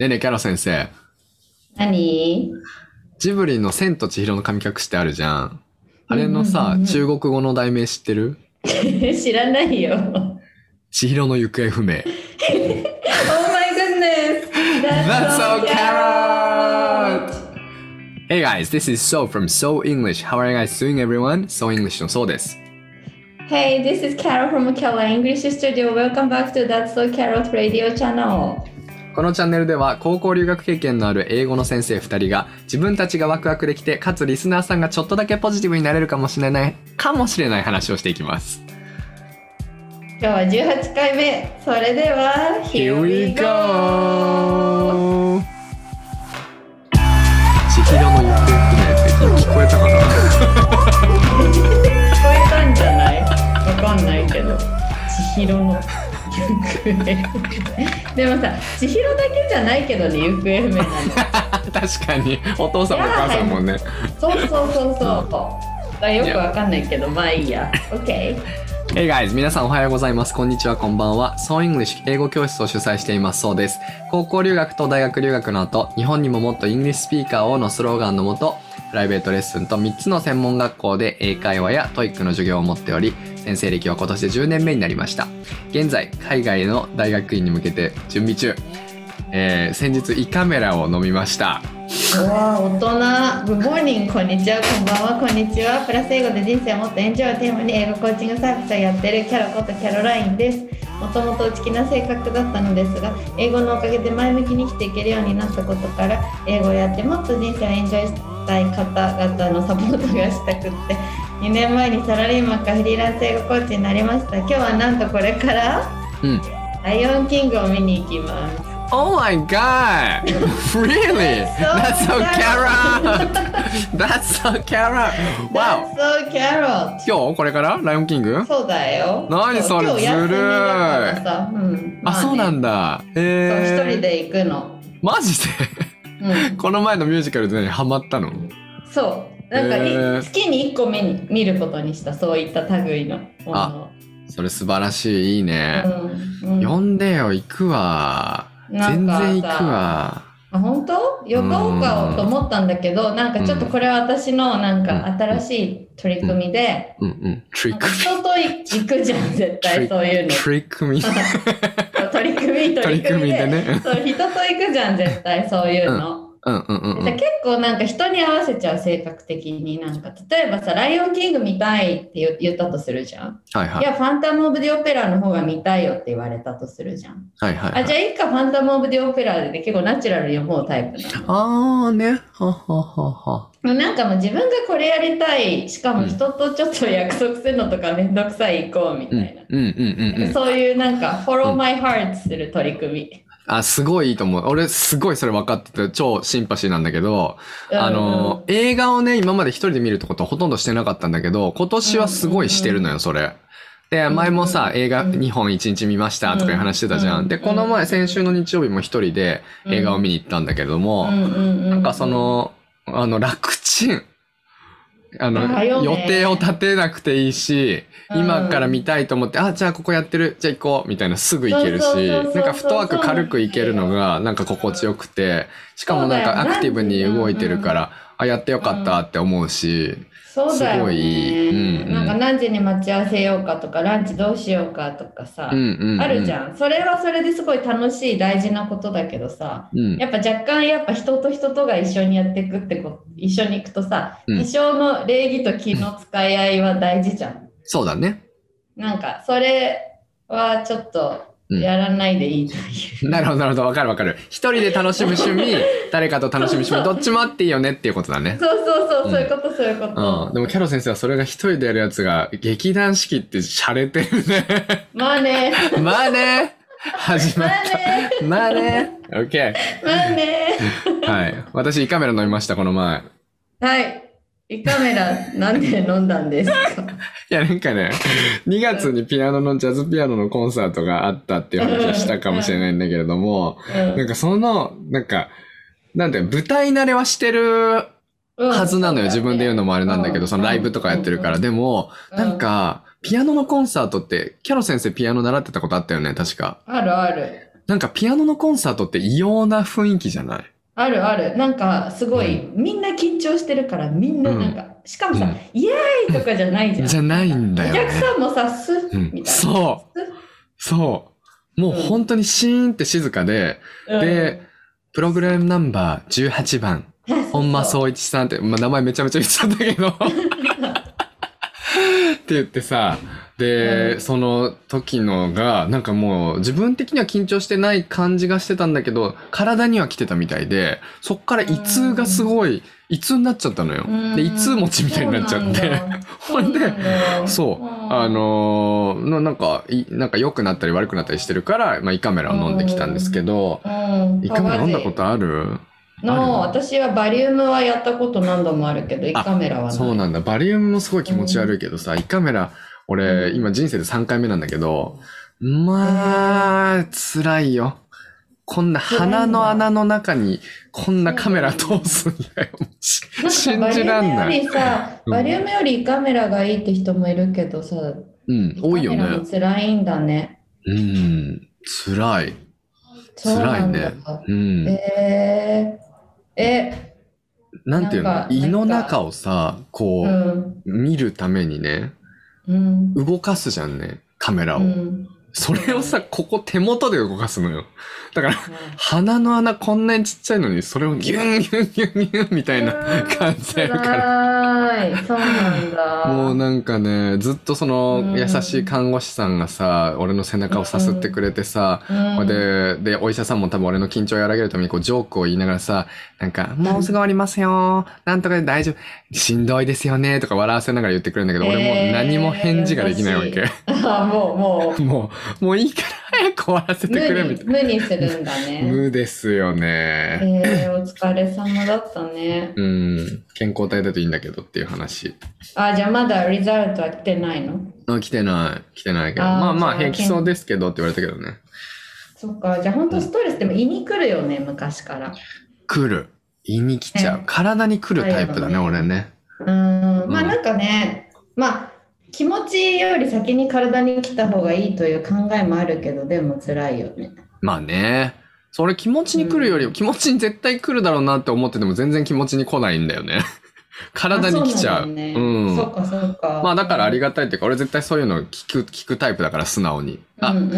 ねえねえ、キャロ先生。何ジブリの千と千尋の神隠しってあるじゃん。あれのさ、中国語の題名知ってる知らないよ。千尋の行方不明。oh my goodness! That's so carrot! Hey guys, this is So from So English. How are you guys doing everyone? So English のそうです。Hey, this is Carol from Carol English Studio. Welcome back to That's So Carrot Radio channel. このチャンネルでは高校留学経験のある英語の先生2人が自分たちがワクワクできてかつリスナーさんがちょっとだけポジティブになれるかもしれないかもしれない話をしていきます。今日は18回目。それでは、Here we go! 千尋の行方不明って聞こえたかな？聞こえたんじゃない？わかんないけど。千尋の。でもさ、千尋だけじゃないけどね、行方不明なの。確かにお父さんもお母さんもね。そうそうそうそう。だからよくわかんないけど、まあいいや。OK。Hey guys! 皆さんおはようございます。こんにちは、こんばんは。So English 英語教室を主催していますそうです。高校留学と大学留学の後、日本にももっと English speaker をのスローガンのもと、プライベートレッスンと3つの専門学校で英会話や TOEIC の授業を持っており、先生歴は今年で10年目になりました。現在、海外の大学院に向けて準備中。えー、先日胃カメラを飲みました。わあ大人。Good morning こんにちは、こんばんは、こんにちは。プラス英語で人生をもっとエンジョイをテーマに英語コーチングサービスをやってるキャロことキャロラインです。もともと内気な性格だったのですが、英語のおかげで前向きに生きていけるようになったことから、英語をやってもっと人生をエンジョイしたい方々のサポートがしたくって、2年前にサラリーマンからフリーランス英語コーチになりました。今日はなんとこれから、うん。ライオンキングを見に行きます。Oh my god! Really? That's so carrot! That's so carrot! Wow! That's so carrot! 今日これから？ライオンキング？そうだよ。何それ？ずるさ。うん。あ、そうなんだ。えー、一人で行くの。マジで？うん。この前のミュージカルで何ハマったの？そう。なんかい、へー。月に一個目に見ることにした、そういった類のものを。それ素晴らしい。いいね。うん。うん、呼んでよ、行くわ。全然行くわ。あ本当？呼ぼうかと思ったんだけど、なんかちょっとこれは私のなんか新しい取り組みで、うん。うん。トリッなん。人と行くじゃん、絶対そういうの。トリックミ。取り組み、取り組みでね。そう人と行くじゃん絶対そういうの、うんうんうん結構なんか人に合わせちゃう性格的になんか例えばさ「ライオンキング見たい」って言言ったとするじゃん、はいはいい。や Phantom of the Opera の方が見たいよって言われたとするじゃん、はいはいはい。あじゃあいいか Phantom of the Opera で結構ナチュラルに思うタイプなのあーね。はははは。なんかもう自分がこれやりたいしかも人とちょっと約束するのとかめんどくさい行こうみたうんいな、うんうんうんうん。そういうなんか「Follow My Heart」する取り組み、あ、すごいいいと思う。俺すごいそれ分かってて超シンパシーなんだけど、あの、映画をね、今まで一人で見るってことはほとんどしてなかったんだけど、今年はすごいしてるのよ、それ。で、前もさ、映画2本1日見ましたとかいう話してたじゃん。で、この前、先週の日曜日も一人で映画を見に行ったんだけれども、うんうんうん、なんかその、あの、楽ちん。あの、予定を立てなくていいし、うん。今から見たいと思って、あ、じゃあここやってる、じゃあ行こう、みたいなすぐ行けるしなんかフットワーク軽く行けるのが、なんか心地よくて、しかもなんかアクティブに動いてるから、あ、やってよかったって思うし、そうだよ、ね、うんうんなんか何時に待ち合わせようかとかランチどうしようかとかさ、うんうん、うん。あるじゃんそれはそれですごい楽しい大事なことだけどさうん。やっぱ若干やっぱ人と人とが一緒にやっていくってこ一緒に行くとさ、うん多少の礼儀と気の使い合いは大事じゃんそうだね。なんかそれはちょっとやらないでいいという、なるほど、なるほど。わかるわかる。一人で楽しむ趣味、誰かと楽しむ趣味、どっちもあっていいよねっていうことだね。そうそうそう、うんそういうことそういうこと、うん。でも、キャロ先生はそれが一人でやるやつが、劇団四季って洒落てるね。まあねまあね。始まっまあねた。まあね。OK。まあねはい。私、胃カメラ飲みました、この前。はい。胃カメラ、なんで飲んだんですか？いや、なんかね、2月にピアノの、ジャズピアノのコンサートがあったっていう話をしたかもしれないんだけれども、なんかその、なんか、なんて舞台慣れはしてるはずなのよ。自分で言うのもあれなんだけど、そのライブとかやってるから。でも、なんか、ピアノのコンサートって、キャロ先生ピアノ習ってたことあったよね、確か。あるある。なんかピアノのコンサートって異様な雰囲気じゃない？あるある。なんかすごい、みんな緊張してるからみんななんか、しかもさ、うんイエーイとかじゃないじゃん。じゃないんだよね。お客さんもさ、スッうんみたいな。そうそう。もう本当にシーンって静かで、うんで、プログラムナンバー18番、本間う。総一さんって、まあ、名前めちゃめちゃ言っちゃったけど。って言ってさ、で、うん。その時のが、なんかもう自分的には緊張してない感じがしてたんだけど、体には来てたみたいで、そっから胃痛がすごい、胃痛になっちゃったのよ。で、胃痛持ちみたいになっちゃって。ほんでそう。あ、のーのなんか、いなんか良くなったり悪くなったりしてるから、まあ、胃カメラを飲んできたんですけど、うん、胃カメラ飲んだことある？の私はバリウムはやったこと何度もあるけど胃カメラはそうなんだ。バリウムもすごい気持ち悪いけどさ、胃カメラ、俺、うん今人生で3回目なんだけど、まあ、辛いよ。こんな鼻の穴の中にこんなカメラ通すんだよ。し信じらんない。バリウムよりさ、うんバリウムより胃カメラがいいって人もいるけどさ、うん、多いよね。辛いんだね。うん、辛い。辛いねうん。えー、え、なんていうの？胃の中をさ、こうう、ん、見るためにね、うん、動かすじゃんね、カメラを。うん。それをさ、ここ手元で動かすのよ。だから、鼻の穴こんなにちっちゃいのに、それをギュンギュンギュンギュンみたいな感じでやるから。そうなんだ。もうなんかね、ずっとそのうん優しい看護師さんがさ、俺の背中をさすってくれてさ、うん、で、で、お医者さんも多分俺の緊張を和らげるためにこうジョークを言いながらさ、なんか、もうすぐ終わりますよ。なんとかで大丈夫。しんどいですよね。とか笑わせながら言ってくれるんだけど、俺もう何も返事ができないわけ。あもう、もう、もう、もういいから早く終わらせてくれみたいな。無にするんだね。無ですよね。えー、お疲れ様だったね。うん。健康体だといいんだけどっていう話。あ、じゃあまだリザルトは来てないの？あ、来てない。来てないけど。あーまあまあ平気そうですけどって言われたけどね。そっか、じゃあ本当ストレスでも胃に来るよね、昔から。来る。胃に来ちゃうね。体に来るタイプだね、俺ね。うーん、まあうんなんかね、まあ気持ちより先に体に来た方がいいという考えもあるけど、でも辛いよね。まあね。それ気持ちに来るより、うん気持ちに絶対来るだろうなって思ってても全然気持ちに来ないんだよね。体に来ちゃう。うねうん。そっかそっか。まあだからありががたいっていうか、俺絶対そういうの聞く、聞くタイプだから素直に。あ、うんうんう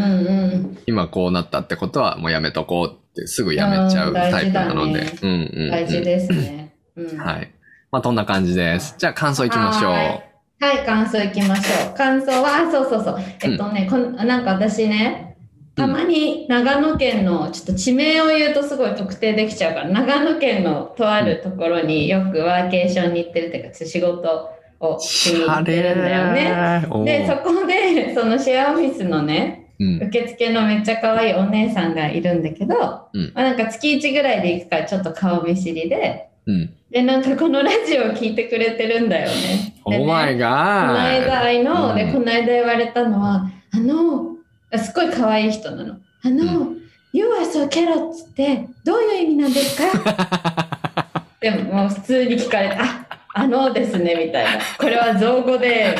ん。今こうなったってことはもうやめとこうってすぐやめちゃうタイプなので。うん大事うん。大事ですね。うん、はい。まあ、こんな感じです。じゃあ、感想いきましょう。はいはい、感想いきましょう。感想は、あそうそうそう。えっとね、こんなんか私ね、たまに長野県の、ちょっと地名を言うとすごい特定できちゃうから、長野県のとあるところによくワーケーションに行ってるっていうか、仕事をしに行ってるんだよね。で、そこで、そのシェアオフィスのね、うん。受付のめっちゃ可愛いお姉さんがいるんだけど、うんまあ、なんか月1ぐらいで行くからちょっと顔見知りで、うん。で、なんかこのラジオを聞いてくれてるんだよね。お前このが間、I know、で、うんこの間言われたのは、あの、あすっごい可愛い人なの。あの、You are so carrots ってどういう意味なんですか？でももう普通に聞かれて、あ、あのですね、みたいな。これは造語で、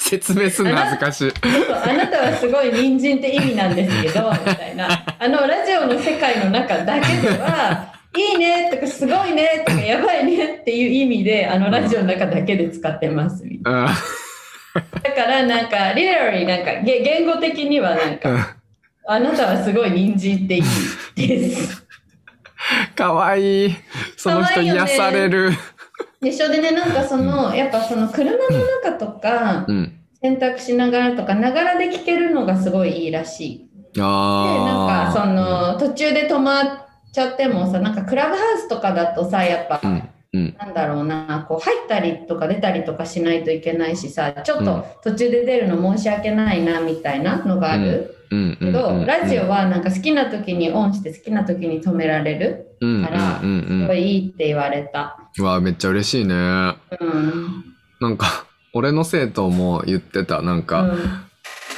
説明すんの恥ずかしい。そうあなたはすごい人参って意味なんですけど、みたいな。あの、ラジオの世界の中だけでは、いいねとかすごいねとかやばいねっていう意味で、あのラジオの中だけで使ってます。みたいうん。なだからなんか、リアルになんか、げ言語的にはなんか、あなたはすごい人参って意味です。かわいい。その人癒される。で、それでね、なんかその、やっぱその車の中とか、うん。洗濯しながらとか、ながらで聞けるのがすごいいいらしい。で、なんああ。かその、途中で止まっちゃってもさ、なんかクラブハウスとかだとさ、やっぱ、うん。うん。なんだろうな、こう入ったりとか出たりとかしないといけないしさ、ちょっと途中で出るの申し訳ないなみたいなのがある。けど、うんラジオはなんか好きな時にオンして好きな時に止められるうん。から、うん。うん。すごいいいって言われた。うん。わあ、めっちゃ嬉しいね。うん。なんか、俺の生徒も言ってた。なんか、うん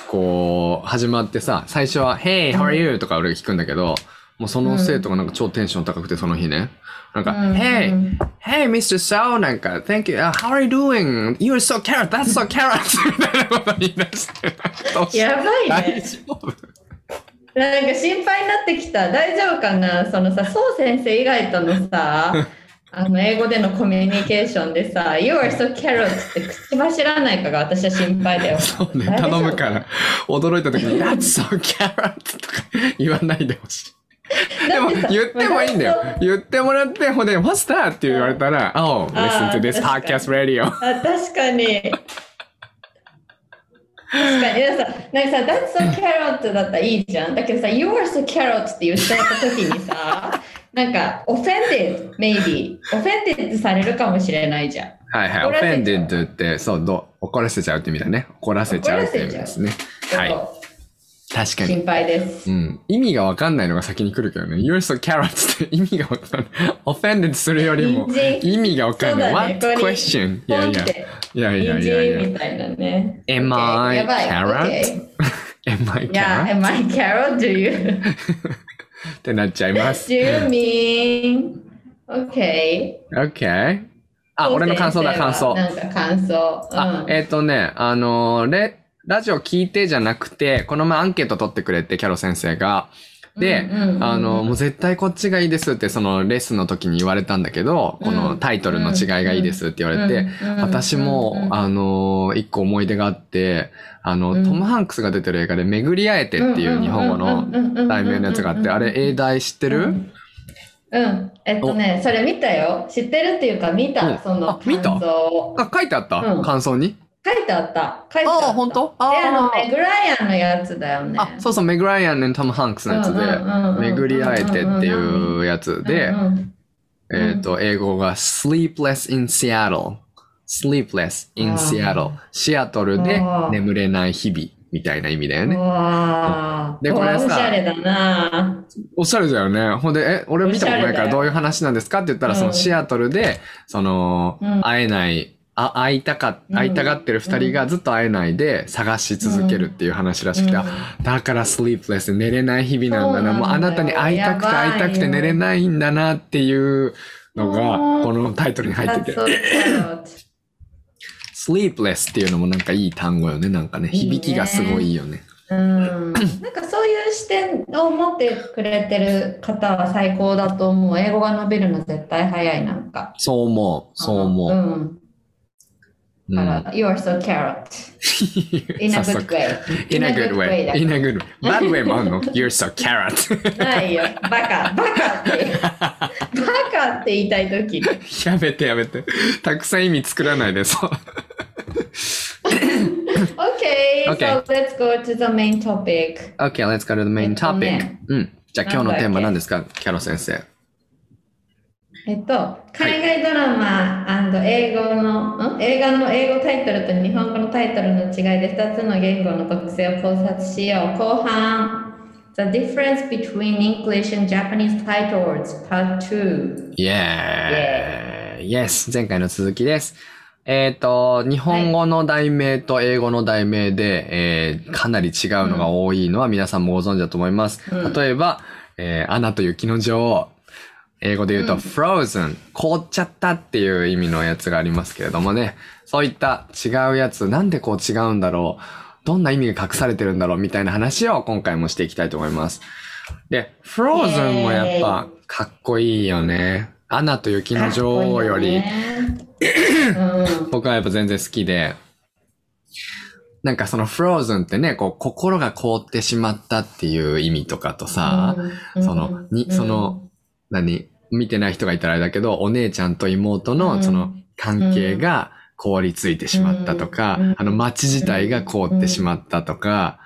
こう、始まってさ、最初は、Hey, how are you? とか俺聞くんだけど、もうその生徒がなんか超テンション高くて、その日ね。なんか、うん Hey, うん Hey, Mr. So, なんか、Thank you, uh, how are you doing? You're so carrot, that's so carrot! みたいなこと言い出して。やばい大ね。丈夫？なんか心配になってきた。大丈夫かな？そのさ、そう先生以外とのさ、あの英語でのコミュニケーションでさ、You are so carrot って口走らないかが私は心配だよ。そうね、頼むから。驚いた時に、That's so carrot! とか言わないでほしい。でも言ってもいいんだよまあ。言ってもらって、ほんで、What's that? って言われたら、Oh, あ listen ー to this podcast radio. あ確かに。確かに。でもさ、なんかさ、That's so carrot だったらいいじゃん。だけどさ、You are so carrot って言っちゃった時にさ、なんか、offended, maybe. offended されるかもしれないじゃん。はいはい。offended って、そう怒らせちゃうって意味だね。怒らせちゃうって意味ですね。はい。確かに。と心配です。うん。意味がわかんないのが先に来るけどね。You're so carrot って意味がわかんない。offended するよりも意味がわかんない。ね What? question? いやいや。いやいや人いやいや参。みたいなね。Am Okay, I carrot? Okay. Am I Yeah, carrot? am I carrot? Do you, ってなっちゃいます。do you mean? Okay. OK? あ、俺の感想だ、感想。なんか感想。あう、んえっ、とね、あのーレ、ラジオ聞いてじゃなくて、この前アンケート取ってくれて、キャロ先生が。で、あの、もう絶対こっちがいいですって、そのレッスンの時に言われたんだけど、このタイトルの違いがいいですって言われて、私も、うんあのー一個思い出があって、あの、うん。トム・ハンクスが出てる映画で、巡り会えてっていう日本語の題名のやつがあって、あれ、英題知ってる、うん。うん。えっとね、それ見たよ。知ってるっていうか見うんた、そのあ見た？感想を。あ、書いてあった、うん。感想に？書いてあった。書いてあった。あ本当？ああの、メグライアンのやつだよね。あ、そうそう、メグ・ライアンのトム・ハンクスのやつで、巡り会えてっていうやつでえっ、と、英語が sleepless in Seattle。sleepless in Seattle。シアトルで眠れない日々みたいな意味だようね。でこれさおしゃれだなおしゃれだよね。ほんで、え、俺見たことないからどういう話なんですかって言ったら、うんそのシアトルで、その、うん会えない、あ、会いたか、うん会いたがってる二人がずっと会えないで探し続けるっていう話らしくて、うんあだからスリープレス寝れない日々なんだな。もうあなたに会いたくて会いたくて寝れないんだなっていうのが、うんこのタイトルに入ってて。That's so carrot sleepless っていうのもなんかいい単語よね。なんかね響きがすごいいいよね。うん、なんかそういう視点を持ってくれてる方は最高だと思う。英語が伸びるの絶対早い、なんか。そう思う。そう思う。うん。うんだから、You are so carrot. In a 早 good 速 way. In a good way. だ In a good way. Bad way もあんの ?You're so carrot. ないよ。バカ、バカって。バカって言いたいときに。やめてやめて。たくさん意味作らないで、そう。Okay, Okay. so let's go to the main topic. Okay, let's go to the え main topic. ねうん。じゃあ今日のテーマ何ですかキャロ先生。えっと、海外ドラマ英語の、ん？映画の英語タイトルと日本語のタイトルの違いで2つの言語の特性を考察しよう。後半、The difference between English and Japanese titles, Part 2。Yeah! Yes! 前回の続きです。えっ、と、日本語の題名と英語の題名で、えーかなり違うのが多いのは皆さんもご存知だと思います。うん例えば、えーアナと雪の女王。英語で言うと、うん frozen。凍っちゃったっていう意味のやつがありますけれどもね。そういった違うやつ、なんでこう違うんだろう。どんな意味が隠されてるんだろうみたいな話を今回もしていきたいと思います。で、frozen もやっぱかっこいいよね。アナと雪の女王より、いいよね僕はやっぱ全然好きで、なんかその frozen ってね、こう心が凍ってしまったっていう意味とかとさ、うんその、に、その、何？見てない人がいたらあれだけど、お姉ちゃんと妹うん。のその関係が凍りついてしまったとか、うん。あの街自体が凍ってしまったとか、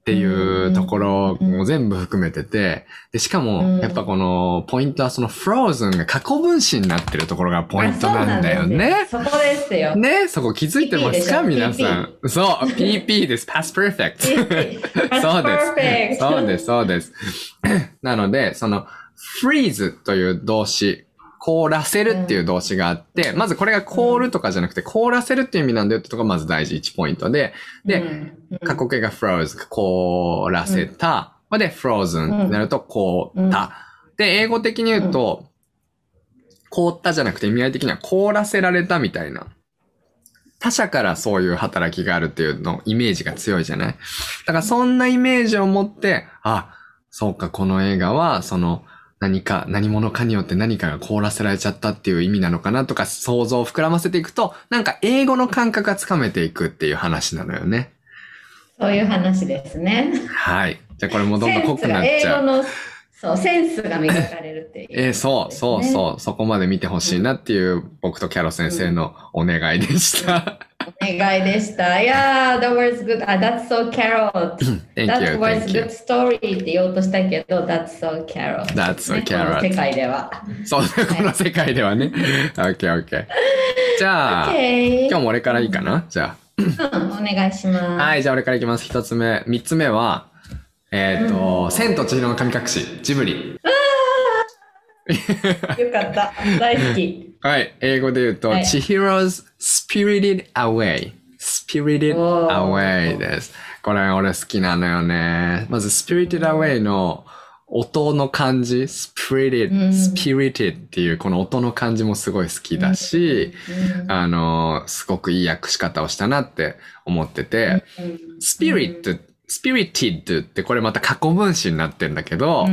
っていうところも全部含めてて、で、しかうも、ん。やっぱこのポイントはその frozen が過去分詞になってるところがポイントなんだよね。あそよそこですよ。ねそこ気づいてますか？皆さん。そう、PP です。past perfect。そうです。そうです、そうです。なので、その、freeze という動詞、凍らせるっていう動詞があって、まずこれが凍るとかじゃなくて、凍らせるっていう意味なんだよってとこがまず大事1ポイントで、で、うん。過去形が froze、凍らせた。まで、frozen になると凍った。で、英語的に言うと、凍ったじゃなくて意味合い的には凍らせられたみたいな。他者からそういう働きがあるっていうの、イメージが強いじゃない？だからそんなイメージを持って、あ、そうか、この映画は、その、何か、何者かによって何かが凍らせられちゃったっていう意味なのかなとか想像を膨らませていくと、なんか英語の感覚がつかめていくっていう話なのよね。そういう話ですね。はい。じゃあこれもどんどん濃くなっちゃう。そう、センスが磨かれるっていう、えーそう、そう、う。そう、そこまで見てほしいなっていう僕とキャロ先生のお願いでした。お願いでした。いやー、that was good. あ、that's so carrot. Thank that was good story って言おうとしたけど、that's so carrot. That's so ね carrot. この世界では。そうね、この世界ではね。オッケーオッケー。じゃあ、OK 今日も俺からいいかな？じゃうん、お願いします。あ。はい、じゃあ俺からいきます。一つ目。三つ目は、えっ、と、千と千尋の神隠し、ジブリ。よかった。大好き。はい、英語で言うと、はい Chihiro's Spirited Away。Spirited おー Away です。これ俺好きなのよね。まず Spirited Away の音の感じ、Spirited、うん Spirited っていうこの音の感じもすごい好きだし、うんあの、すごくいい訳し方をしたなって思ってて、スピリット、スピリティッドってこれまた過去分詞になってんだけど、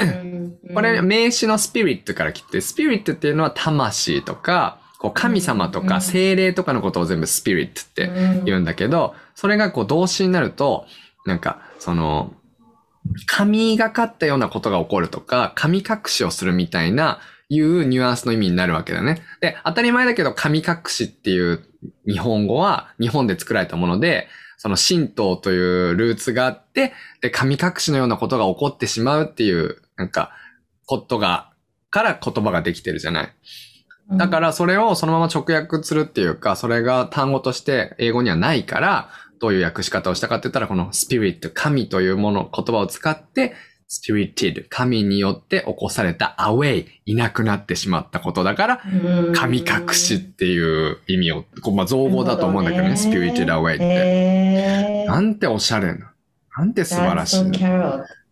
これ名詞のスピリットから来て、スピリットっていうのは魂とか、こう神様とかうん。精霊とかのことを全部スピリットってうん。言うんだけど、それがこう動詞になると、なんか、その、神がかったようなことが起こるとか、神隠しをするみたいな、いうニュアンスの意味になるわけだね。で、当たり前だけど、神隠しっていう日本語は日本で作られたもので、その神道というルーツがあって、で、神隠しのようなことが起こってしまうっていう、なんか、ことが、から言葉ができてるじゃない。だからそれをそのまま直訳するっていうか、それが単語として英語にはないから、どういう訳し方をしたかって言ったら、このスピリット、神というもの、言葉を使って、スピリティド、神によって起こされたアウェイ、いなくなってしまったことだから、うん。神隠しっていう意味を、こうまあ造語だと思うんだけどね、スピリティドアウェイって。えー、なんておしゃれな。なんて素晴らしい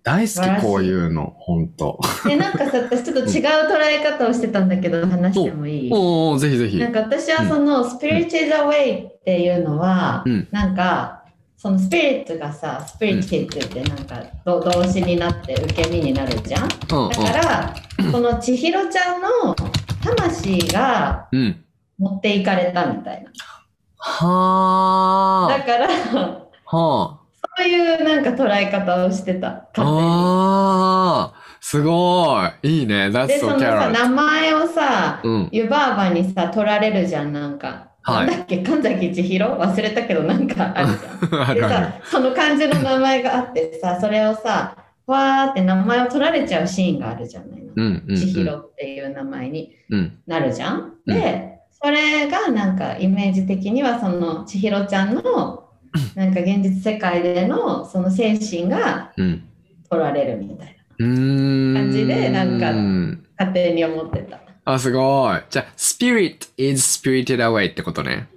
大好きこういうの、ほんと。でなんかさ私ちょっと違う捉え方をしてたんだけど話してもいい？おおぜひぜひ。なん。か私はその、スピリチュアルウェイっていうのは、うん。なんかそのスピリットがさスピリチュアルってなんかど動詞になって受け身になるじゃん？うんだから、この千尋ちゃんの魂がうん。うん。持っていかれたみたいなはだからあ。はそういうなんか捉え方をしてたあ。ああ。すごい。いいね。That's でそ so のさ.名前をさうん。湯婆婆にさ取られるじゃんなんか、はい。なんだっけ？神崎千尋？忘れたけどなんかあるじゃん。その漢字の名前があってさそれをさわーって名前を取られちゃうシーンがあるじゃないの、うんうん千尋っていう名前にうん。なるじゃん、うん。でそれがなんかイメージ的にはその千尋ちゃんの なんか現実世界でのその精神がうん。取られるみたいな。感じでなんかうん勝手に思ってたあ、すごい。じゃあ、spirit is spirited away ってことね。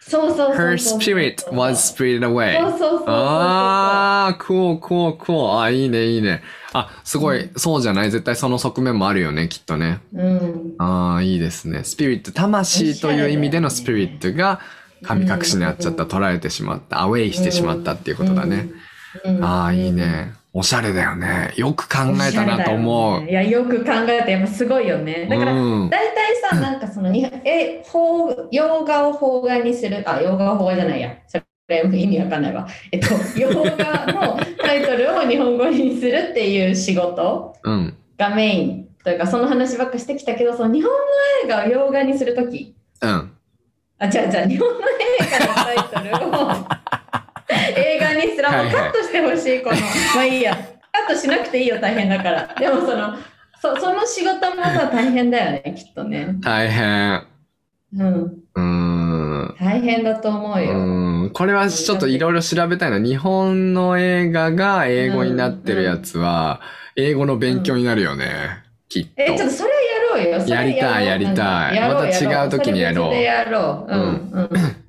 そうそうそう Her spirit was spirited away. そうそうそうそうああ、cool, cool, cool. あ、いいね、いいね。あ、すごい、そうじゃない？絶対その側面もあるよね、きっとね。うんああ、いいですね。スピリット、魂という意味でのスピリットが神隠しになっちゃった、うん捉えてしまった、アウェイしてしまったっていうことだね。うんうんああ、いいね。おしゃれだよね。よく考えたなと思う。いや、よく考えて、やっぱすごいよね。だから、うん大体さ、なんかそのに、え、邦洋画を邦画にする、あ、洋画を邦画じゃないや。それ意味わかんないわ。えっと、洋画のタイトルを日本語にするっていう仕事？うん。がメインというか、その話ばっかしてきたけど、その日本の映画を洋画にするとき、うん。あ、じゃあじゃあ日本の映画のタイトルをにする。あもうカットしてほしい、この。まあいいや。カットしなくていいよ、大変だから。でもその、そその仕事もさ、大変だよね、きっとね。大変。うん。うーん。大変だと思うよ。うん。これはちょっといろいろ調べたいな。日本の映画が英語になってるやつは、英語の勉強になるよね。きっと。え、ちょっとそれやろうよ。やりたいやりたいまた違う時にやろうやろう。うん。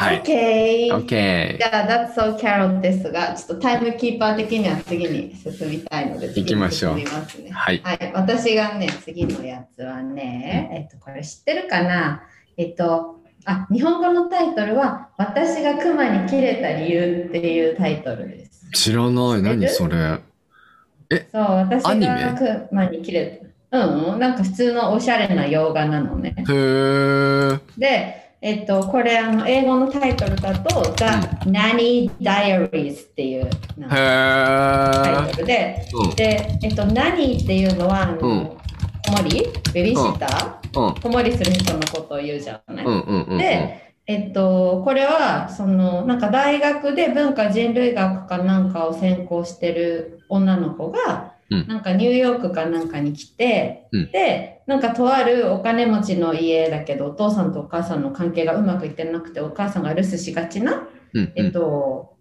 うん。はい。OK。OK じ。ゃあ、That's So Carol ですが、ちょっとタイムキーパー的には次に進みたいので、行きましょうね。はい。はい、私がね、次のやつはね、えっと、これ知ってるかな？えっと、あ、日本語のタイトルは、私が熊に切れた理由っていうタイトルです。知らない。何それ？そう、私がクマに切れた。うん、なんか普通のおしゃれな洋画なのね。へー。で、えっと、これあの英語のタイトルだと、The Nanny Diaries っていうタへイトルで、ー。で、えっと、何っていうのは、あのうん子守ベビーシッター、うん。うん。子守する人のことを言うじゃない？で、えっと、これは、その、なんか大学で文化人類学かなんかを専攻してる女の子が、うんなんかニューヨークかなんかに来て、うんで、なんかとあるお金持ちの家だけど、お父さんとお母さんの関係がうまくいってなくて、お母さんが留守しがちな、うんえっと、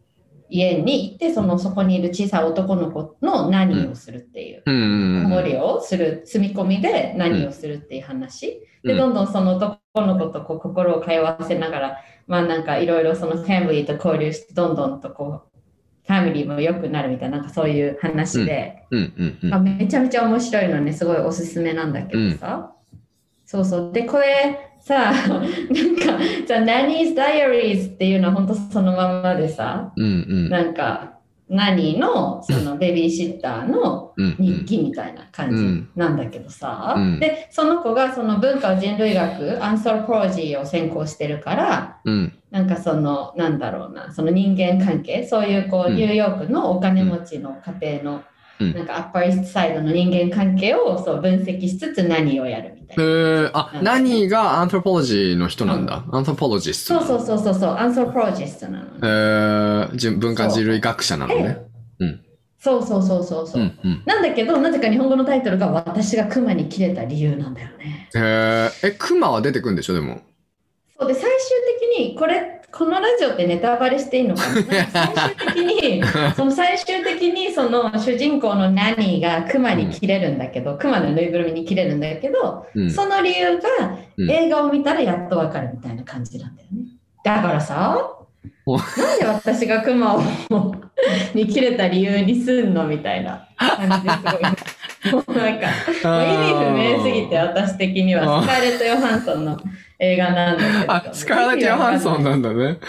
家に行って、その、そこにいる小さい男の子の何をするっていう。子守をする、住み込みで何をするっていう話。で、うんどんどんその男の子とこう心を通わせながら、まあなんかいろいろそのファミリーと交流して、どんどんとこう、ファミリーも良くなるみたいな、なんかそういう話で、めちゃめちゃ面白いのね、すごいおすすめなんだけどさ。そうそう。で、これさ、なんか、じゃあ、Nanny's Diaries っていうのは本当そのままでさ、うんうん。なんか、何のそのベビーシッターのうん。日記みたいな感じなんだけどさ、うん。でその子がその文化人類学アンソロポロジーを専攻してるからうん。なんかそのなんだろうなその人間関係そういうこう、うん。ニューヨークのお金持ちの家庭の、うん。なんかアッパーイーストサイドの人間関係をそう分析しつつ何をやるみたいへな。ー。あ、何がアントロポロジーの人なんだ？アントロポロジスト。そうそうそうそうそうアンソロポロジストなのね、へー。じ文化人類学者なのね。そうそうそうそうそう、うんうん。なんだけどなぜか日本語のタイトルが私がクマに切れた理由なんだよね。へー。え、クマは出てくんでしょ？でも。そうで最終的にこれこのラジオってネタバレしていいのかな？最終的に その最終的にその主人公のナニーがクマに切れるんだけど、クマのぬいぐるみに切れるんだけど、うん。その理由がうん。映画を見たらやっとわかるみたいな感じなんだよね。だからさお。なんで私がクマを に切れた理由にすんのみたいな感じですごい。もうなんか意味不明すぎて私的には。スカーレット・ヨハンソンの映画なんだけど。あ、スカーレット・ヨハンソンなんだね。へそう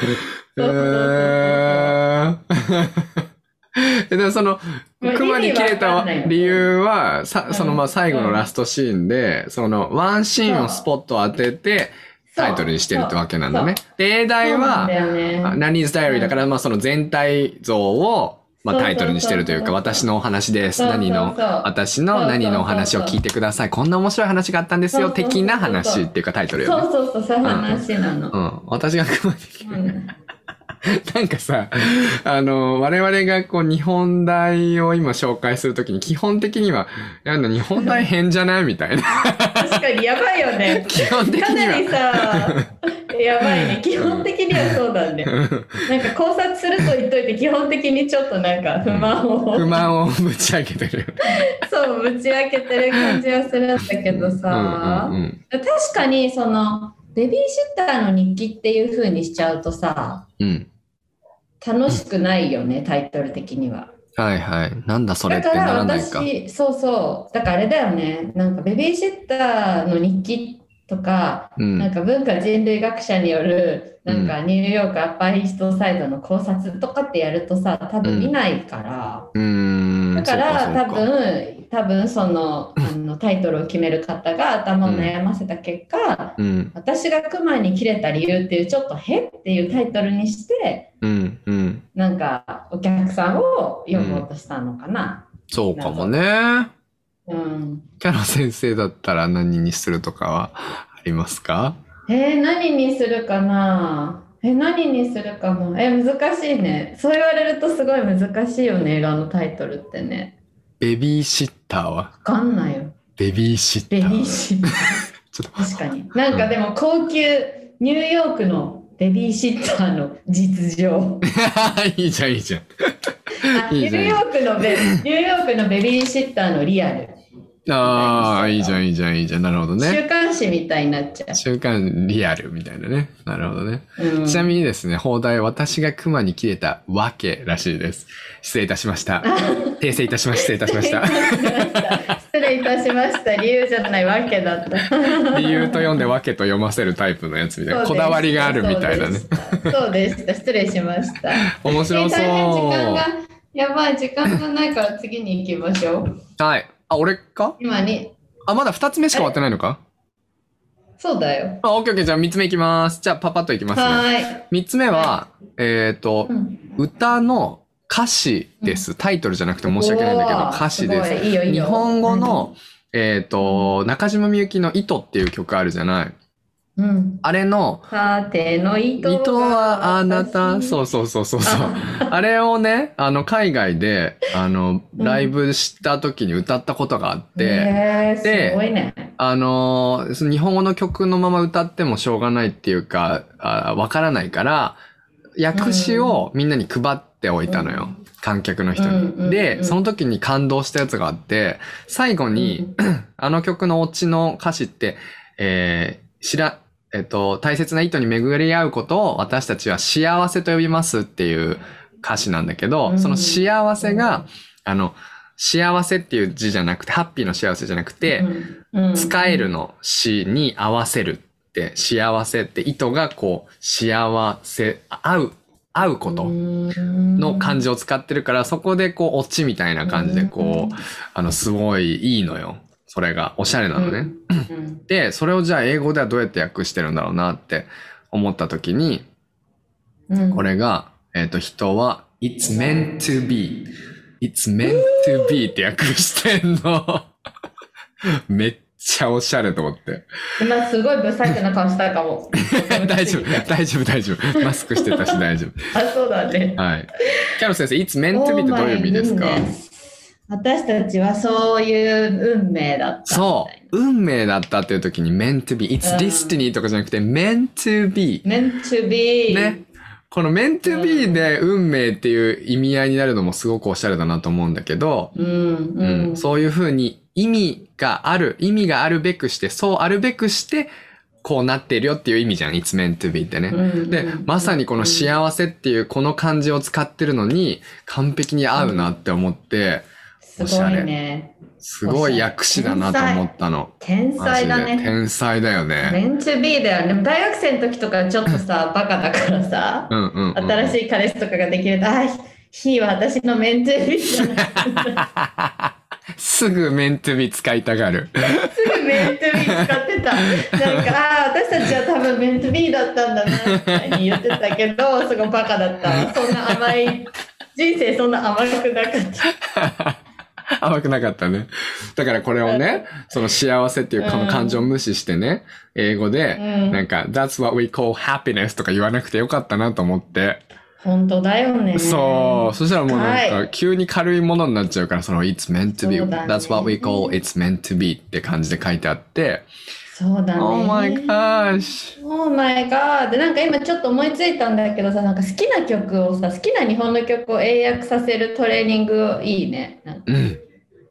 そうそうー。え でもその、もうクマに切れた理由は、さそのまあ最後のうんラストシーンで、そのワンシーンをスポット当ててタイトルにしてるってわけなんだね。で、英題はね。あナニーズ・ダイアリーだから、まあその全体像を、まあタイトルにしてるというか、私のお話です。何の、私の何のお話を聞いてください。こんな面白い話があったんですよ。的な話っていうかタイトルよね。そうそうそう、そういう話なの。うん。私がクマに切れうんなんかさ、あの、我々がこう日本大を今紹介するときに基本的には、なんだ日本大変じゃない？みたいな。確かにやばいよね。基本的にかなりは。さ、やばいね。基本的にはそうだね。なんか考察すると言っといて、基本的にちょっとなんか不満を、不満をぶち上げてる。そう、ぶち開けてる感じはするんだけどさ、うんうんうん確かにその、ベビーシッターの日記っていう風にしちゃうとさ、うん。楽しくないよね、タイトル的には。はいはい。なんだそれってなだかららないか。私、そうそう、だからあれだよね、なんかベビーシッターの日記とか、うん。なんか文化人類学者による、なんかニューヨークアッパーイーストサイドの考察とかってやるとさ、多分見ないから、うーん。だから多分、多分そのあのタイトルを決める方が頭を悩ませた結果、うん。私がクマに切れた理由っていうちょっと「へ」っていうタイトルにしてうん。うん。なんかお客さんを呼ぼうとしたのかな。そうかもね。うん。キャロ先生だったら何にするとかはありますか？えー、何にするかな？え何にするかな？え難しいね。そう言われるとすごい難しいよね映画のタイトルってね。ベビーシッターは？わかんないよ。ベビーシッタベー。ビーシッター。ちょっと。確かに。なんかでも高級ニューヨークのベビーシッターの実情。いいじゃん、いいじゃん。あ ニューヨークのベニューヨークのベビーシッターのリアル、ああ、いいじゃん、いいじゃん、いいじゃん。なるほどね。週刊誌みたいになっちゃ週刊リアルみたいなね。なるほどね。う、うん、ちなみにですね、放題、私が熊に切れたわけらしいです。失礼いたしました。訂正いたしました、失礼いたしました。失礼いたしました理由じゃないわけだった理由と読んでわけと読ませるタイプのやつみたいな。こだわりがあるみたいなね。そうでした失礼しました面白そう。大変時間がやばい、時間がないから次に行きましょう。はい。あ、俺か？今に、あ、まだ二つ目しか終わってないのか？そうだよ。あ、オッケーオッケー。じゃあ三つ目いきます。じゃあパパッといきますね。はーい。三つ目は、えっ、とう、ん歌の歌詞です。タイトルじゃなくて申し訳ないんだけど、歌詞です。すごいいいよいいよ日本語の、えっ、と、中島みゆきの糸っていう曲あるじゃない？うん。あれの、縦の糸が糸はあなた、そうそうそうそうそう。あれをね、あの、海外で、あの、ライブした時に歌ったことがあって、へーですごいね。あのの日本語の曲のまま歌ってもしょうがないっていうか、あわからないから、訳詞をみんなに配っておいたのよ。観客の人に。うんうんうで、んその時に感動したやつがあって、最後に、あの曲のオチの歌詞って、えー、知ら、えっと、大切な糸に巡り合うことを私たちは幸せと呼びますっていう歌詞なんだけど、うん。その幸せが、あの、幸せっていう字じゃなくて、ハッピーの幸せじゃなくて、うん。使えるの詩に合わせるって、幸せって糸がこう、幸せ、合う、合うことの漢字を使ってるから、そこでこう、オチみたいな感じでこう、あの、すごいいいのよ。それが、おしゃれなのね。うんで、それをじゃあ英語ではどうやって訳してるんだろうなって思った時に、うんこれが、えっ、と、人は、it's meant to be. it's meant to be って訳してんの。めっちゃおしゃれと思って。今すごい不細工な顔したかも。大丈夫、大丈夫、大丈夫。マスクしてたし大丈あ、そうだね。夫。はい。キャロ先生、it's meant to be ってどういう意味ですか？Oh 私たちはそういう運命だった。そう。運命だったっていう時に meant to be. it's うん destiny とかじゃなくて meant to be. meant to be. ね。この meant to be で運命っていう意味合いになるのもすごくおしゃれだなと思うんだけど、うん、ううんん。そういうふうに意味がある、意味があるべくして、そうあるべくして、こうなってるよっていう意味じゃん。It's meant to be ってね。うんで、まさにこの幸せっていうこの漢字を使ってるのに完璧に合うなって思って、すごいね。すごい訳詞だなと思ったの。天才だね。天才だよね。meant to be だよね。大学生の時とかちょっとさ、バカだからさう、んうん、うん。新しい彼氏とかができると、あ、he は私の be じゃない。すぐ meant to be 使いたがる。すぐメントビー使ってた。なんか、ああ、私たちは多分メントビーだったんだな、みたいに言ってたけど、すごいバカだった。そんな甘い、人生そんな甘くなかった。甘くなかったね。だからこれをね、その幸せっていうこの感情を無視してね、英語で、うんなんか、that's what we call happiness とか言わなくてよかったなと思って。本当だよね。そう。そしたらもうなんはか、急に軽いものになっちゃうから、その it's meant to be, ね that's what we call it's meant to be って感じで書いてあって、そうだね。oh my gosh. Oh my god. でなんか今ちょっと思いついたんだけどさ、なんか好きな曲をさ、好きな日本の曲を英訳させるトレーニングいいね。うん。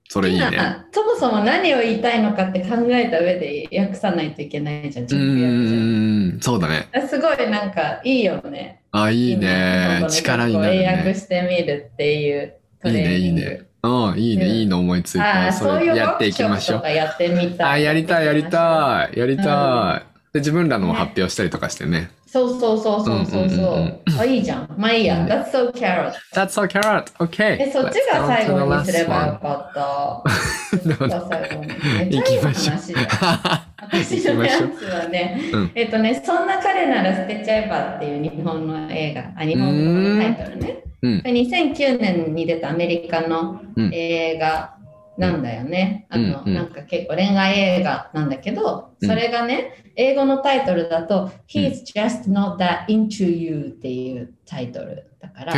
それいいね。あそもそも何を言いたいのかって考えた上で訳さないといけないじゃん、うんそうだね。すごいなんかいいよね。あ、いいね。力になる英訳ね。してみるっていうトいいね、レーニング。いいね。うん、いいね、うんいいの思いついあた。あ、そそういうれやっていきましょうやってみたい。あ、やりたい、やりたい。やりたい。で、自分らのも発表したりとかしてね。そうそうそうそうそうそう。あ、いいじゃん。まあいいや。That's so carrot. That's so carrot. Okay. え、そっちが最後にすればよかった。行きましょう。私のやつはね、うんえっとね、そんな彼なら捨てちゃえばっていう日本の映画、あ、日本のタイトルね。うんこれ2009年に出たアメリカのうん映画なんだよね。あの、うんうんなんか結構恋愛映画なんだけど、それがね、英語のタイトルだと、He's just not that into you っていうタイトルだから。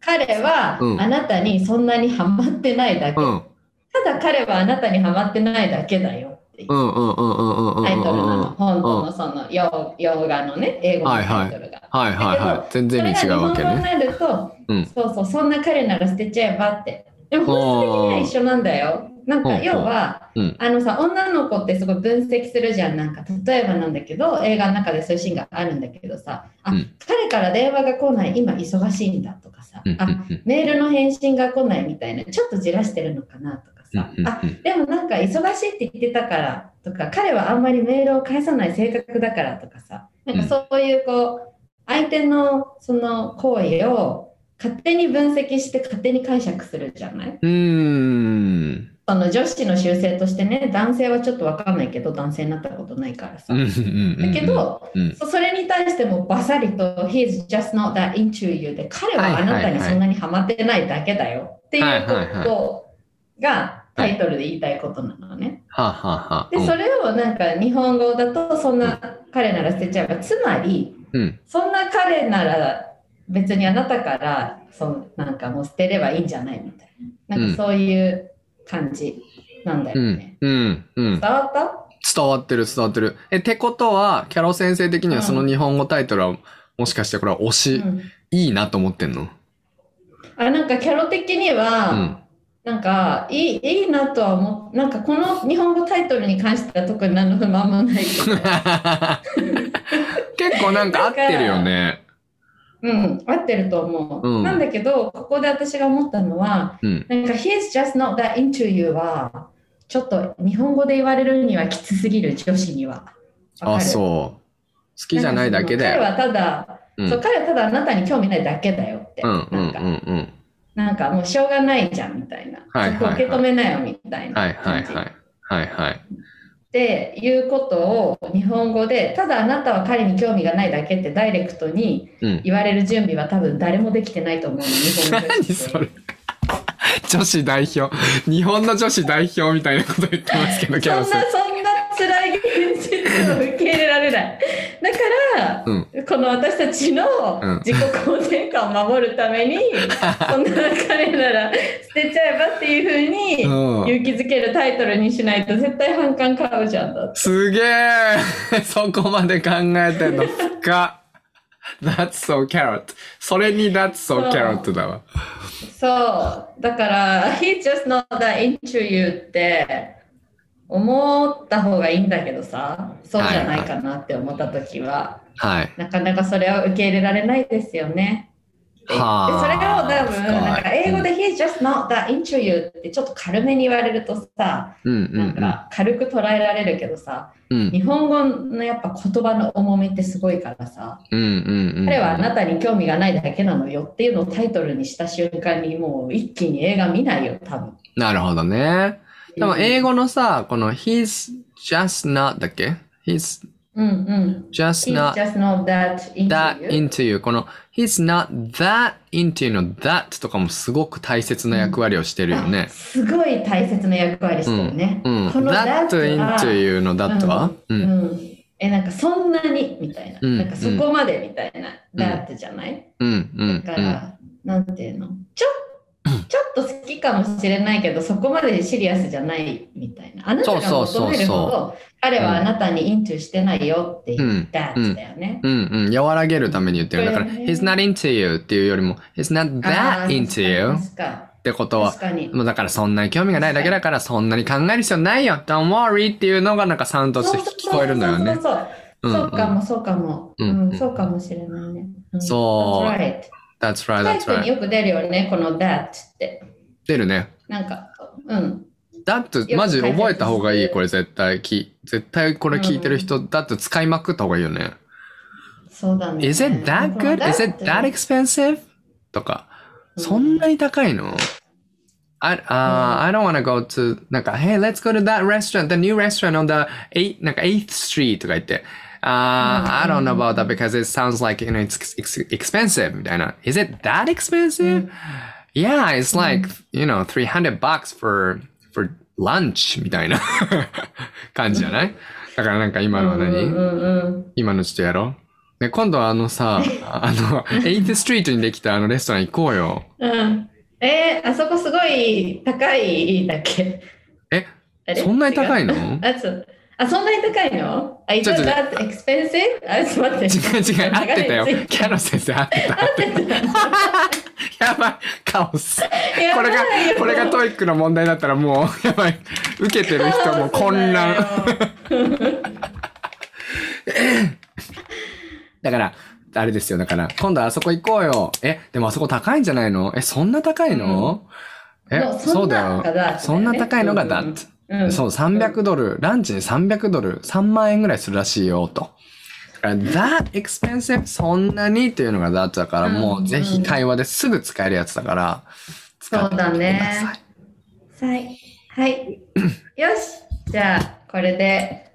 彼はうんあなたにそんなにハマってないだけ。うん。ただ彼はあなたにハマってないだけだよっていううんうんうんうんうんうんうん。タイトルなの。本当うんのその洋洋画のね、英語のタイトルが。はいはいはい。全然違うわけね。そうんそうそう、そんな彼なら捨てちゃえばって。でも本質的には一緒なんだよ。なんか要は、うんあのさ、女の子ってすごい分析するじゃん。なんか例えばなんだけど、映画の中でそういうシーンがあるんだけどさ、あ、うん彼から電話が来ない、今忙しいんだとかさ、うんうんあ、メールの返信が来ないみたいな、ちょっとじらしてるのかなとかさ、うんうん。あ、でもなんか忙しいって言ってたからとか、彼はあんまりメールを返さない性格だからとかさ、なんかそういうこう、相手のその行為を勝手に分析して勝手に解釈するじゃない？うーん。その女子の習性としてね男性はちょっと分かんないけど男性になったことないからさ、うんうんうんうんだけど、うん。そそれに対してもバサリと「He's just not that into you」で彼はあなたにそんなにハマってないだけだよっていうことがタイトルで言いたいことなのね。はあ、はあはあ、でそれをなんか日本語だとそんな彼なら捨てちゃうからつまりうん。そんな彼なら別にあなたからそのなんかもう捨てればいいんじゃないみたいななんかそういう感じなんだうんよね。。うん。うん。伝わった？伝わってる伝わってる。え、ってことは、キャロ先生的にはその日本語タイトルは、もしかしてこれは推し、うんいいなと思ってんの？あなんかキャロ的には、うん。なんかいいいいなとは思うなんかこの日本語タイトルに関しては特に何の不満もない 結構なんか合ってるよね。うん合ってると思う、うんなんだけどここで私が思ったのはうん。なんか「He's just not that into you は」ちょっと日本語で言われるにはきつすぎる女子には。あ、る？そう。好きじゃないだけだよ。彼はただ、うんそう彼はただあなたに興味ないだけだよって、うんうんなんかうんうん。なんかもうしょうがないじゃんみたいな、はいはいはいそこ受け止めなよみたいなはいはいはい。はいはい。っていうことを日本語でただあなたは彼に興味がないだけってダイレクトにうん。言われる準備は多分誰もできてないと思うの日本語何それ女子代表。日本の女子代表みたいなこと言ってますけど、そんな先そんな辛い現実を受け入れうん。この私たちのうん自己肯定感を守るために、そん。な彼なら捨てちゃえばっていうふうにうん。勇気づけるタイトルにしないと絶対反感買うじゃんだって。すげえ。そこまで考えてんの。深っ。That's so carrot. それに That's so carrot だわ。そう。だから「He just not that into you」って思った方がいいんだけどさ。そうじゃないかなって思った時は、はい。なかなかそれを受け入れられないですよね。ででそれをはあ多分なんか英語で「He's just not that into you」ってちょっと軽めに言われるとさうんうんなんか軽く捉えられるけどさ日本語のやっぱ言葉の重みってすごいからさうんうんうん。彼はあなたに興味がないだけなのよっていうのをタイトルにした瞬間にもう一気に映画見ないよ多分。なるほどね。でも英語のさ、この He's just not だっけ ?He's。Just not just not that into that into you. この He's not that into you の that とかもすごく大切な役割をしてるよねあ。すごい大切な役割してるね。うん。この that that は into you の that は？う。うんん。え、なんかそんなにみたいな。うんなんかそこまでみたいな。うんだってじゃない、うんうんだから、なんていうの？ちょちょっと好きかもしれないけど、そこまでシリアスじゃないみたいな。あなたがそうそうそうそう。求めるほど、彼はあなたにイントゥしてないよって言ったうんだよね。うん。うん。和らげるために言ってる。だから、He's not into you っていうよりも、He's not あ that ー into you ってことは。もうだからそん。なに興味がないだけだからそん。なに考える必要ないよ Don't worry っていうのがなん。かサウンドとして聞こえるん。だよねそう。かも、そうかも。ううん。ん、そうかもしれないね。ん。そう That's right. That's right. よく出るよね、この that って。出るね。なんか、うん。だってマジ覚えた方がいい、これ絶対。き絶対これ聞いてる人、だって使いまくった方がいいよね。そうだね。Is it that good? Is it that expensive? とか、そんなに高いの I, uh, I don't wanna go to, なんか、Hey, let's go to that restaurant, the new restaurant on the 8, なんか 8th street とか言って、uh, I don't know about that because it sounds like, you know, it's ex- expensive みたいな。Is it that expensive? Yeah, it's like, you know, 300 bucks for, for lunch みたいな感じじゃないだからなんか今のは何。今のちょっとやろう。ね、今度はあのさ、あの、8th ストリートにできたあのレストラン行こうよ。うん。えー、あそこすごい高いだっけえ、そんなに高いのあ、そう。あ、そんなに高いの？あ、ちょっと Is that expensive? あ、ちょっと待って。違う違う、合ってたよキャロ先生合ってた。合ってた。やばい、カオス。やこれがこれが TOEIC の問題だったらもう、やばい。受けてる人も混乱。だから、あれですよ。だから、今度あそこ行こうよ。え、でもあそこ高いんじゃないの？え、そんな高いの、う、そそんなうだよそんな高いのがうん that。うんそう、300ドル、ランチに300ドル、3万円ぐらいするらしいよ、と。that expensive? そんなにっていうのが that だから、うんもうぜひ会話ですぐ使えるやつだから、使ってくださいそうだねはい。はい。よし。じゃあ、これで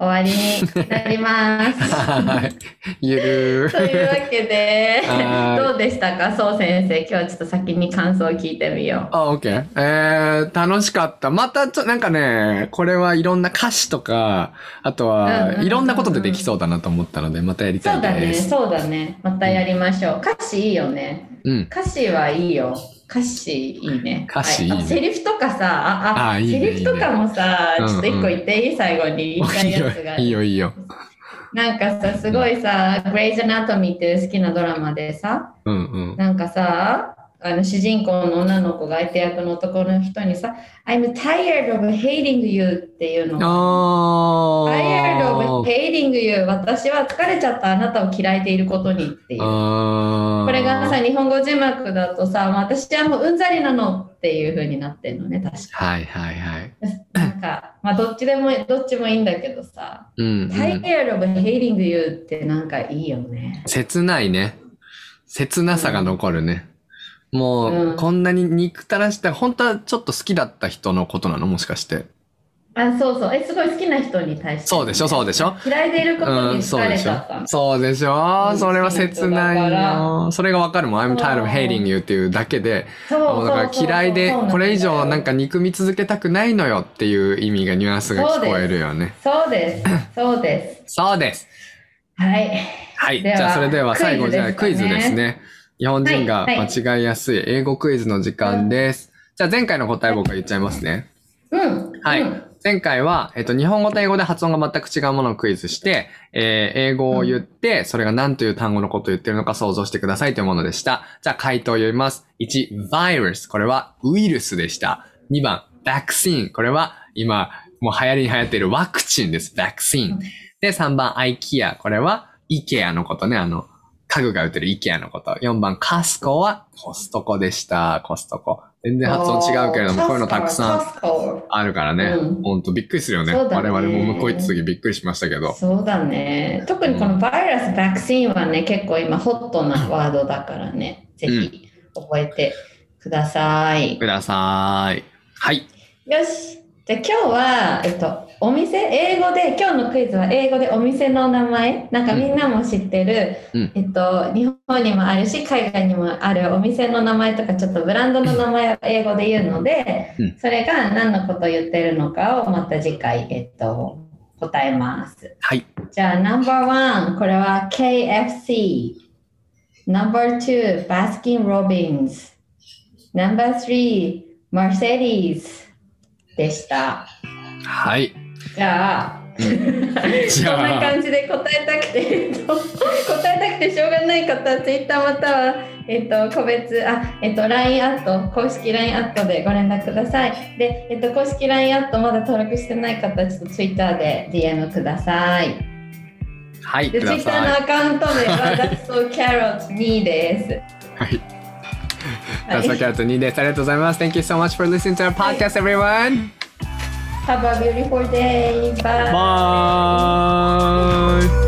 終わりになります。はい。ゆるというわけでは、いどうでしたか、そう先生。今日はちょっと先に感想を聞いてみよう。あ、OK。えー、楽しかった。またちょ、なんかね、これはいろんな歌詞とか、あとは、んいろんなことでできそうだなと思ったので、またやりたいそうだね、です。そうだね。またやりましょう。歌詞いいよね。うん。歌詞はいいよ。歌詞いいね。歌詞いいねはいあセリフとかさ、あ、あ、あいいねセリフとかもさ、いいねちょっと一個言っていい最後に言いたいやつが。いいよ、いいよ。なんかさ、すごいさ、グレイズ・アナトミーっていう好きなドラマでさ、うんうん。なんかさ、あの主人公の女の子が相手役の男の人にさ、I'm tired of hating you っていうの。あ tired of ー。hating you 私は疲れちゃったあなたを嫌いでいることにっていう。これがさ、日本語字幕だとさ、まあ私はもううんざりなのっていう風になってるのね、確か。はいはいはい。なんか、まあどっちでも、どっちもいいんだけどさ、うん、うん。tired of hating you ってなんかいいよね。切ないね。切なさが残るね。もう、うんこんなに憎たらして、本当はちょっと好きだった人のことなの？もしかして。あ、そうそう。え、すごい好きな人に対して、そうでしょ？そうでしょ？嫌いでいることうん、に疲そうでしょれちゃったの。そうでしょ？うんそれは切ないよ。それがわかるもん。I'm tired of hating you っていうだけで、そうだから嫌いでこれ以上なんか憎み続けたくないのよっていう意味がニュアンスが聞こえるよね。そうです。そうです。そうです。はい。はい。じゃあそれでは最後じゃあクイズですね。日本人が間違いやすい英語クイズの時間です。じゃあ前回の答え僕が言っちゃいますね。うん。はいうん前回は、えっと、日本語と英語で発音が全く違うものをクイズして、えー英語を言って、それが何という単語のことを言ってるのか想像してくださいというものでした。じゃあ回答を読みます。1、virus。これはウイルスでした。2番、vaccine。これは今、もう流行りに流行っているワクチンです。vaccine うん。で、3番、IKEA。これは IKEA のことね。あの、家具が売ってる IKEA のこと。4番、カスコはコストコでした。コストコ。全然発音違うけれども、こういうのたくさんあるからね。うんほんとびっくりするよね。ね我々も向こう行った時びっくりしましたけど。そうだね。特にこのバイラス、バクシンはね、結構今ホットなワードだからね、ぜひ覚えてください。ください。はい。よし。じゃあ今日は、えっと、お店、英語で、今日のクイズは英語でお店の名前、なんかみんなも知ってる、うんえっと、日本にもあるし、海外にもあるお店の名前とか、ちょっとブランドの名前を英語で言うので、うんそれが何のことを言ってるのかをまた次回、えっと、答えます。はい。じゃあ、ナンバーワン、これは KFC。Number two、Baskin Robbins。Number three、Mercedes でした。はい。じゃあ、じゃあ こんな感じで答えたくて、えっと、答えたくてしょうがない方は、Twitter または、えっと、個別、あ、えっと、LINE アット、公式 LINE アットでご連絡ください。で、えっと、公式 LINE アットまだ登録してない方は、ちょっと Twitter で DM ください。はい。で、Twitter のさアカウント名は、That's so Carrot2 です。い。はい。ダストキャラット2です。ありがとうございます。Thank you so much for listening to our podcast, everyone. Have a beautiful day. Bye. Bye.